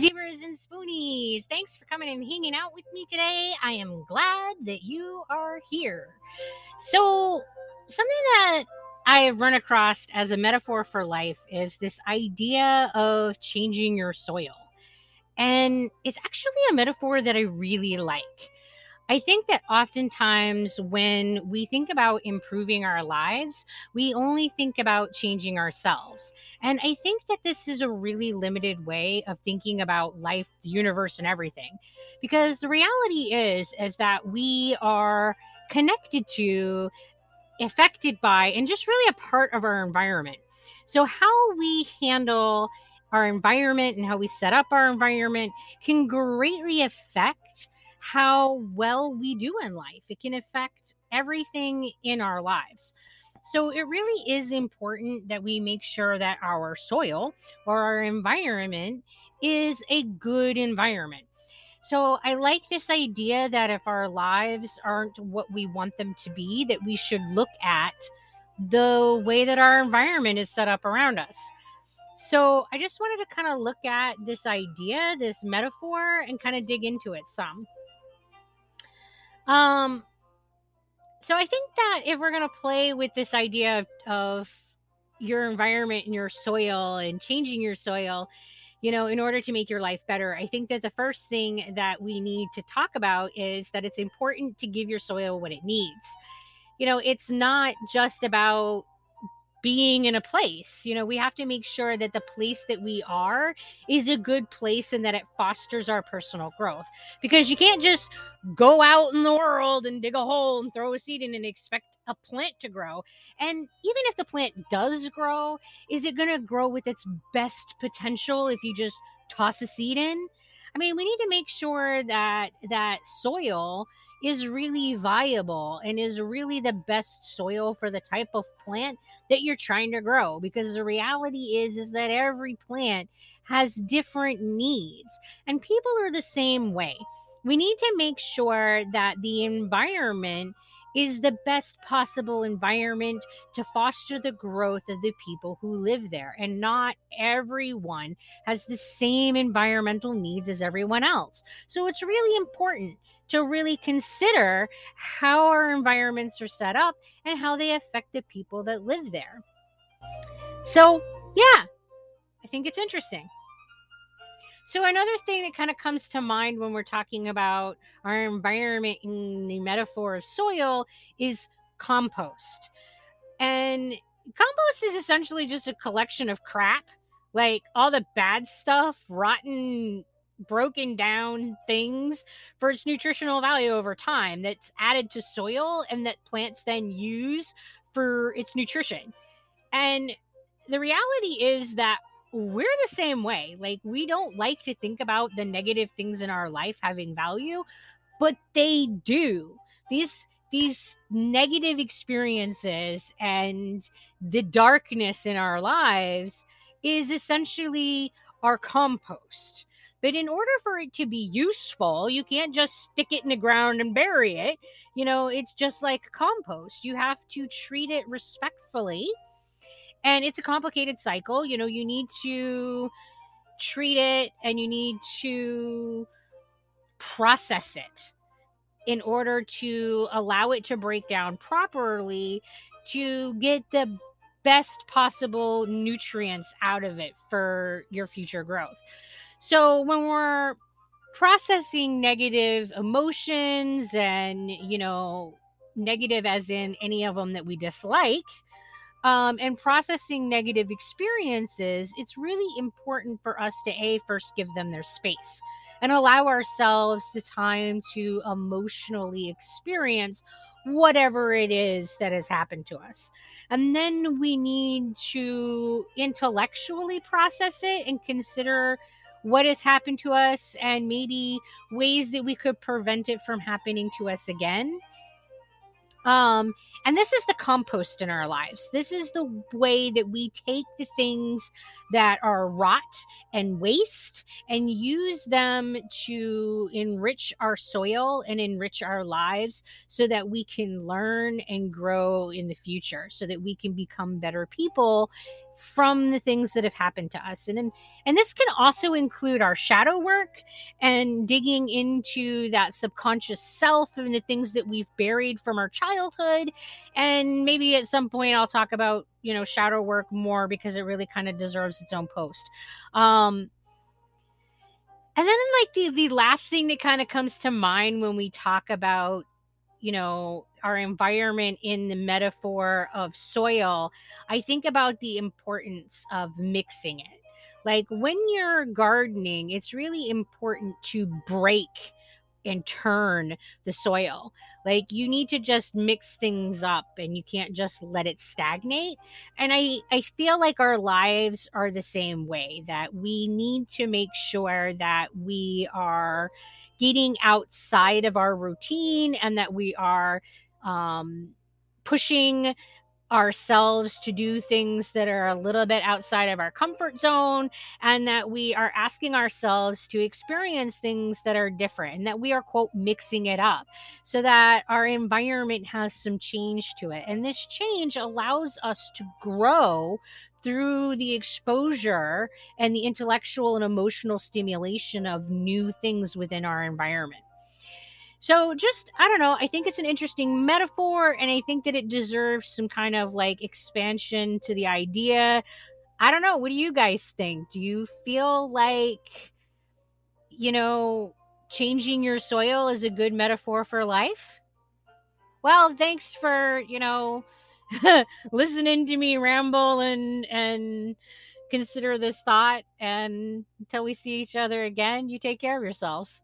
zebras and spoonies. Thanks for coming and hanging out with me today. I am glad that you are here. So, something that I have run across as a metaphor for life is this idea of changing your soil. And it's actually a metaphor that I really like. I think that oftentimes when we think about improving our lives, we only think about changing ourselves. And I think that this is a really limited way of thinking about life, the universe, and everything. Because the reality is, is that we are connected to, affected by, and just really a part of our environment. So, how we handle our environment and how we set up our environment can greatly affect how well we do in life. It can affect everything in our lives. So it really is important that we make sure that our soil or our environment is a good environment. So I like this idea that if our lives aren't what we want them to be, that we should look at the way that our environment is set up around us. So I just wanted to kind of look at this idea, this metaphor, and kind of dig into it some. Um, so I think that if we're going to play with this idea of, of your environment and your soil and changing your soil, you know, in order to make your life better, I think that the first thing that we need to talk about is that it's important to give your soil what it needs. You know, it's not just about being in a place. You know, we have to make sure that the place that we are is a good place and that it fosters our personal growth. Because you can't just go out in the world and dig a hole and throw a seed in and expect a plant to grow. And even if the plant does grow, is it going to grow with its best potential if you just toss a seed in? I mean, we need to make sure that that soil is really viable and is really the best soil for the type of plant that you're trying to grow because the reality is is that every plant has different needs and people are the same way. We need to make sure that the environment is the best possible environment to foster the growth of the people who live there. And not everyone has the same environmental needs as everyone else. So it's really important to really consider how our environments are set up and how they affect the people that live there. So, yeah, I think it's interesting. So, another thing that kind of comes to mind when we're talking about our environment in the metaphor of soil is compost. And compost is essentially just a collection of crap, like all the bad stuff, rotten broken down things for its nutritional value over time that's added to soil and that plants then use for its nutrition. And the reality is that we're the same way. Like, we don't like to think about the negative things in our life having value, but they do. These these negative experiences and the darkness in our lives is essentially our compost. But in order for it to be useful, you can't just stick it in the ground and bury it. You know, it's just like compost. You have to treat it respectfully. And it's a complicated cycle. You know, you need to treat it and you need to process it in order to allow it to break down properly to get the best possible nutrients out of it for your future growth. So when we're processing negative emotions and, you know, negative as in any of them that we dislike, um, and processing negative experiences, it's really important for us to A, first give them their space and allow ourselves the time to emotionally experience whatever it is that has happened to us. And then we need to intellectually process it and consider what has happened to us and maybe ways that we could prevent it from happening to us again. Um, and this is the compost in our lives. This is the way that we take the things that are rot and waste and use them to enrich our soil and enrich our lives so that we can learn and grow in the future, so that we can become better people from the things that have happened to us. And, and and this can also include our shadow work and digging into that subconscious self and the things that we've buried from our childhood. And maybe at some point I'll talk about, you know, shadow work more because it really kind of deserves its own post. Um and then like the the last thing that kind of comes to mind when we talk about you know our environment in the metaphor of soil i think about the importance of mixing it like when you're gardening it's really important to break and turn the soil. Like you need to just mix things up and you can't just let it stagnate. And I I feel like our lives are the same way that we need to make sure that we are getting outside of our routine and that we are um pushing ourselves to do things that are a little bit outside of our comfort zone and that we are asking ourselves to experience things that are different and that we are quote mixing it up so that our environment has some change to it. And this change allows us to grow through the exposure and the intellectual and emotional stimulation of new things within our environment so just I don't know, I think it's an interesting metaphor and I think that it deserves some kind of like expansion to the idea. I don't know, what do you guys think? Do you feel like you know, changing your soil is a good metaphor for life? Well, thanks for, you know, listening to me ramble and and consider this thought and until we see each other again, you take care of yourselves.